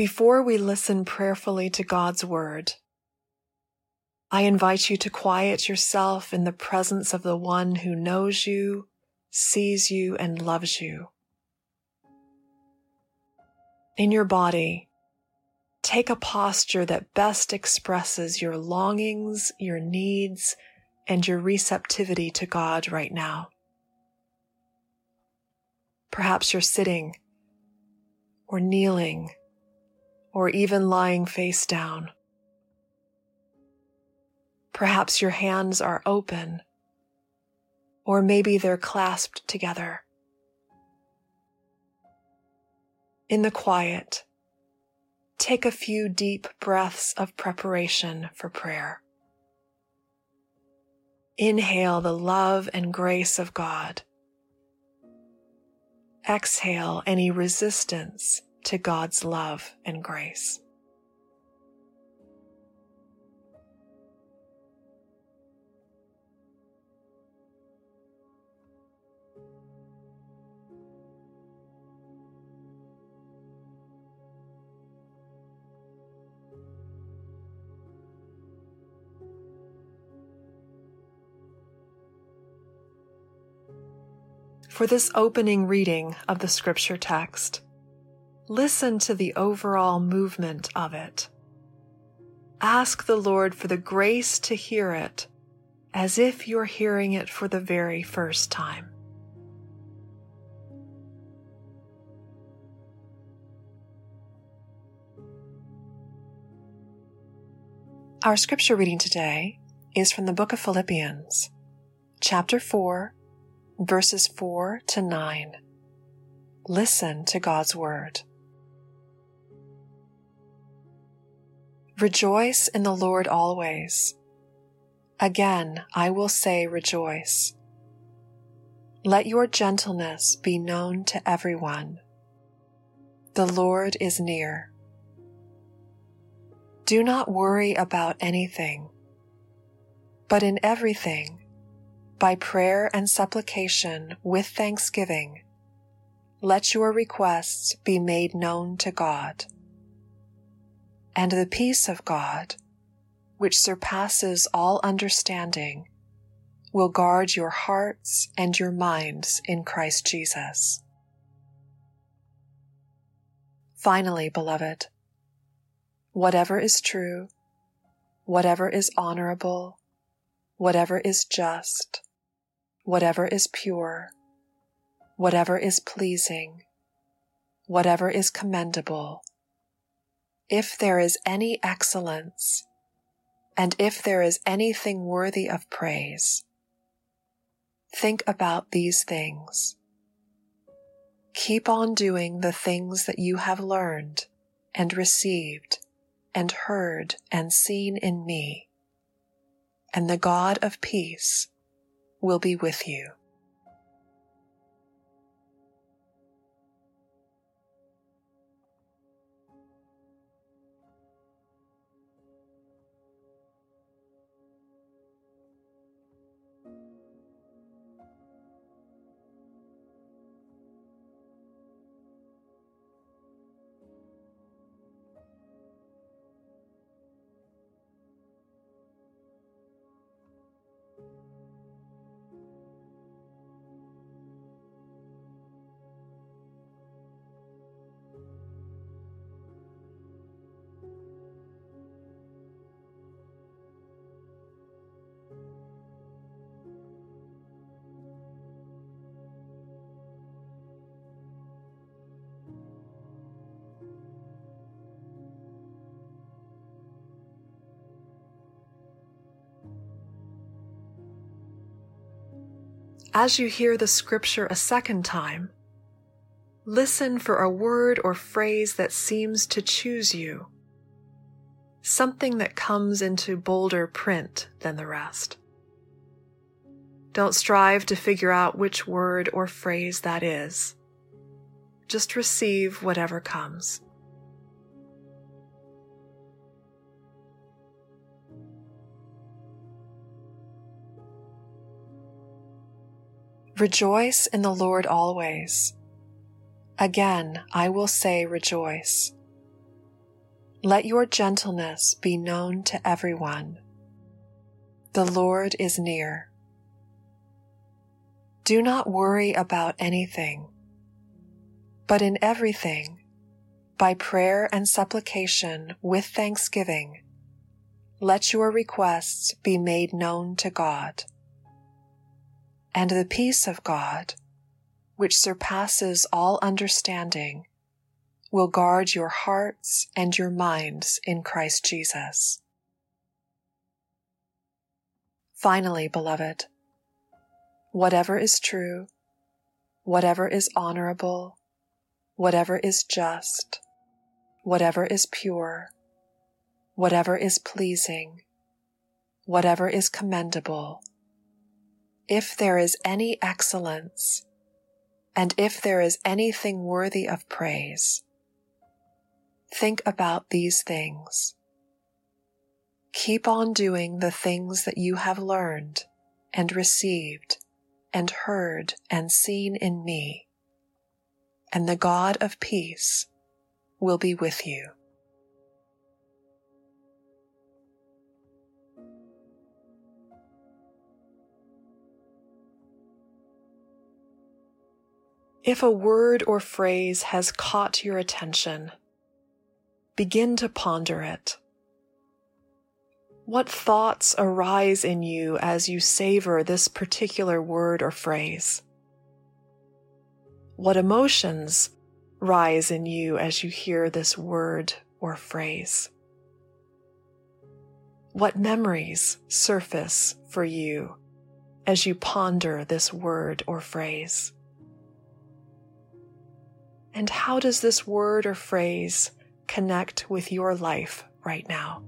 Before we listen prayerfully to God's Word, I invite you to quiet yourself in the presence of the one who knows you, sees you, and loves you. In your body, take a posture that best expresses your longings, your needs, and your receptivity to God right now. Perhaps you're sitting or kneeling or even lying face down. Perhaps your hands are open, or maybe they're clasped together. In the quiet, take a few deep breaths of preparation for prayer. Inhale the love and grace of God. Exhale any resistance to God's love and grace. For this opening reading of the scripture text, Listen to the overall movement of it. Ask the Lord for the grace to hear it as if you're hearing it for the very first time. Our scripture reading today is from the book of Philippians, chapter 4, verses 4 to 9. Listen to God's word. Rejoice in the Lord always. Again, I will say rejoice. Let your gentleness be known to everyone. The Lord is near. Do not worry about anything, but in everything, by prayer and supplication with thanksgiving, let your requests be made known to God and the peace of God, which surpasses all understanding, will guard your hearts and your minds in Christ Jesus. Finally, beloved, whatever is true, whatever is honorable, whatever is just, whatever is pure, whatever is pleasing, whatever is commendable, if there is any excellence, and if there is anything worthy of praise, think about these things. Keep on doing the things that you have learned and received and heard and seen in me, and the God of peace will be with you. As you hear the scripture a second time, listen for a word or phrase that seems to choose you, something that comes into bolder print than the rest. Don't strive to figure out which word or phrase that is. Just receive whatever comes. Rejoice in the Lord always. Again, I will say rejoice. Let your gentleness be known to everyone. The Lord is near. Do not worry about anything, but in everything, by prayer and supplication with thanksgiving, let your requests be made known to God. And the peace of God, which surpasses all understanding, will guard your hearts and your minds in Christ Jesus. Finally, beloved, whatever is true, whatever is honorable, whatever is just, whatever is pure, whatever is pleasing, whatever is commendable, if there is any excellence, and if there is anything worthy of praise, think about these things. Keep on doing the things that you have learned and received and heard and seen in me, and the God of peace will be with you. If a word or phrase has caught your attention, begin to ponder it. What thoughts arise in you as you savor this particular word or phrase? What emotions rise in you as you hear this word or phrase? What memories surface for you as you ponder this word or phrase? And how does this word or phrase connect with your life right now?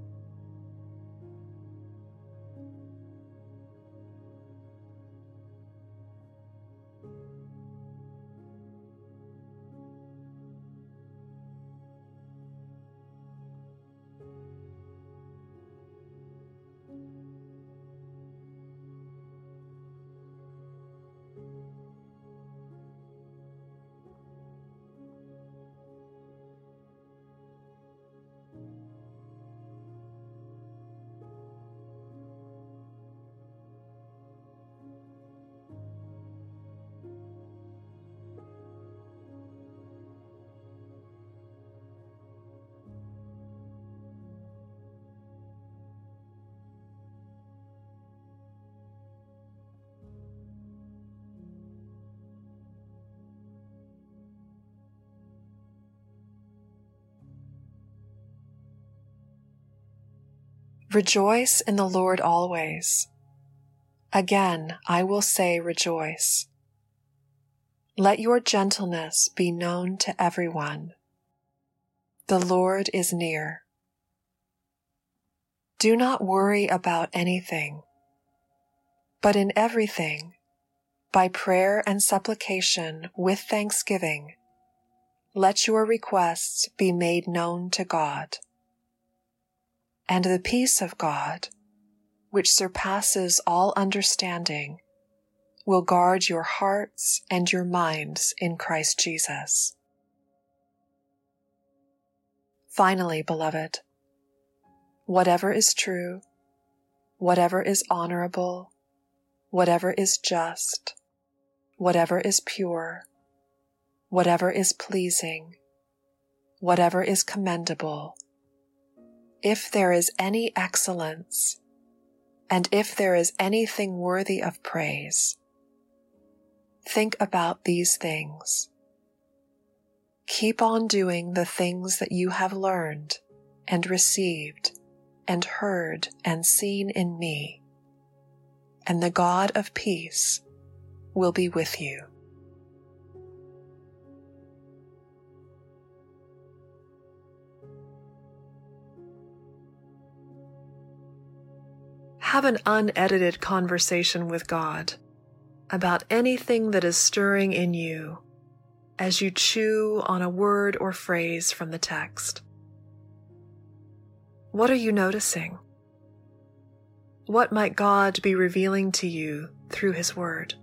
Rejoice in the Lord always. Again, I will say rejoice. Let your gentleness be known to everyone. The Lord is near. Do not worry about anything, but in everything, by prayer and supplication with thanksgiving, let your requests be made known to God and the peace of God, which surpasses all understanding, will guard your hearts and your minds in Christ Jesus. Finally, beloved, whatever is true, whatever is honorable, whatever is just, whatever is pure, whatever is pleasing, whatever is commendable, if there is any excellence, and if there is anything worthy of praise, think about these things. Keep on doing the things that you have learned and received and heard and seen in me, and the God of peace will be with you. Have an unedited conversation with God about anything that is stirring in you as you chew on a word or phrase from the text. What are you noticing? What might God be revealing to you through His Word?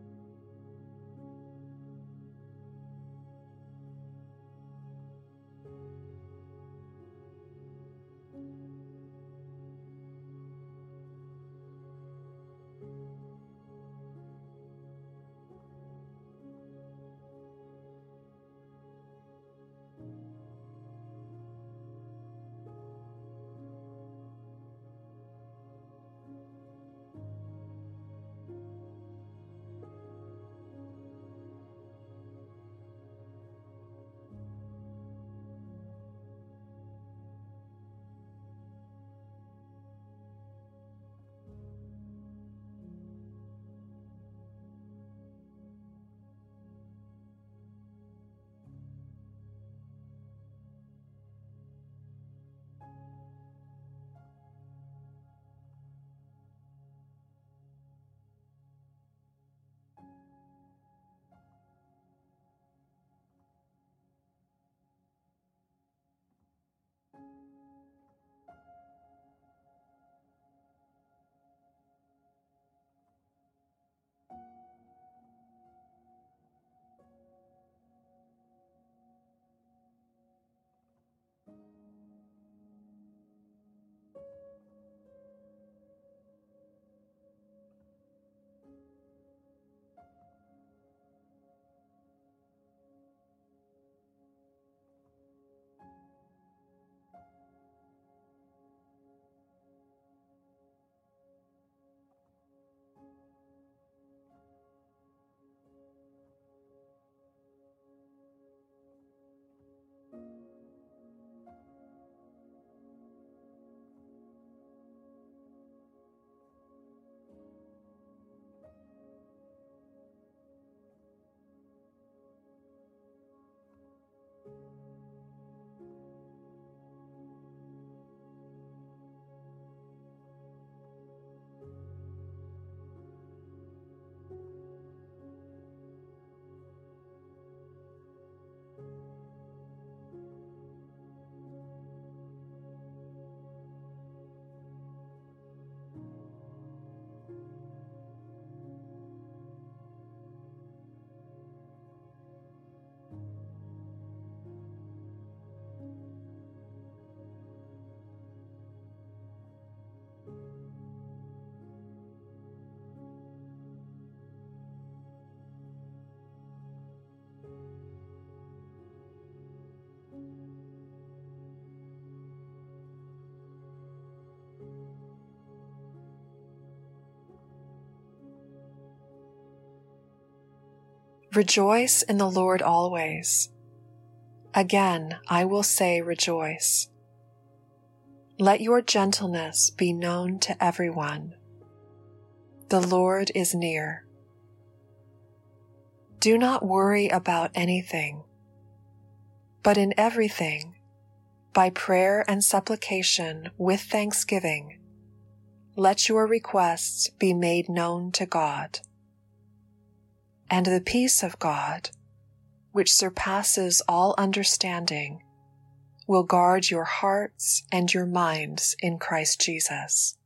Rejoice in the Lord always. Again, I will say rejoice. Let your gentleness be known to everyone. The Lord is near. Do not worry about anything, but in everything, by prayer and supplication with thanksgiving, let your requests be made known to God. And the peace of God, which surpasses all understanding, will guard your hearts and your minds in Christ Jesus.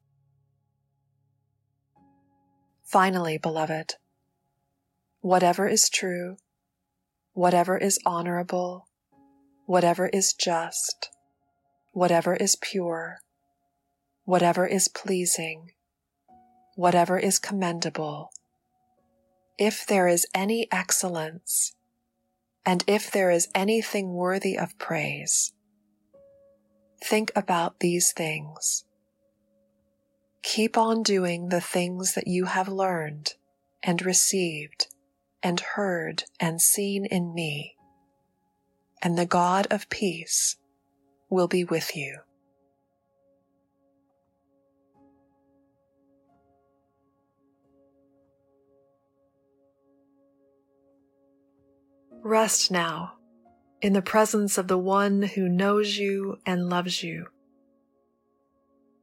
Finally, beloved, whatever is true, whatever is honorable, whatever is just, whatever is pure, whatever is pleasing, whatever is commendable, if there is any excellence, and if there is anything worthy of praise, Think about these things. Keep on doing the things that you have learned and received and heard and seen in me, and the God of peace will be with you. Rest now in the presence of the one who knows you and loves you.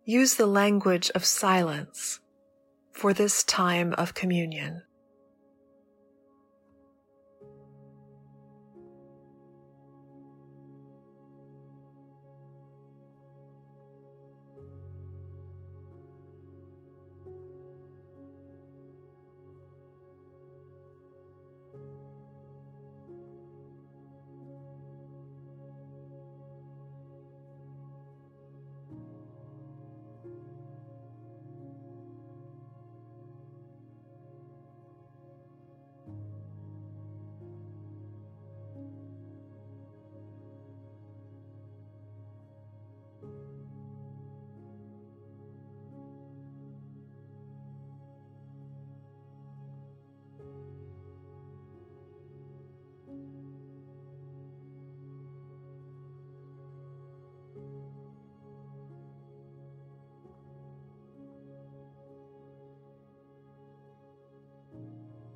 Use the language of silence for this time of communion.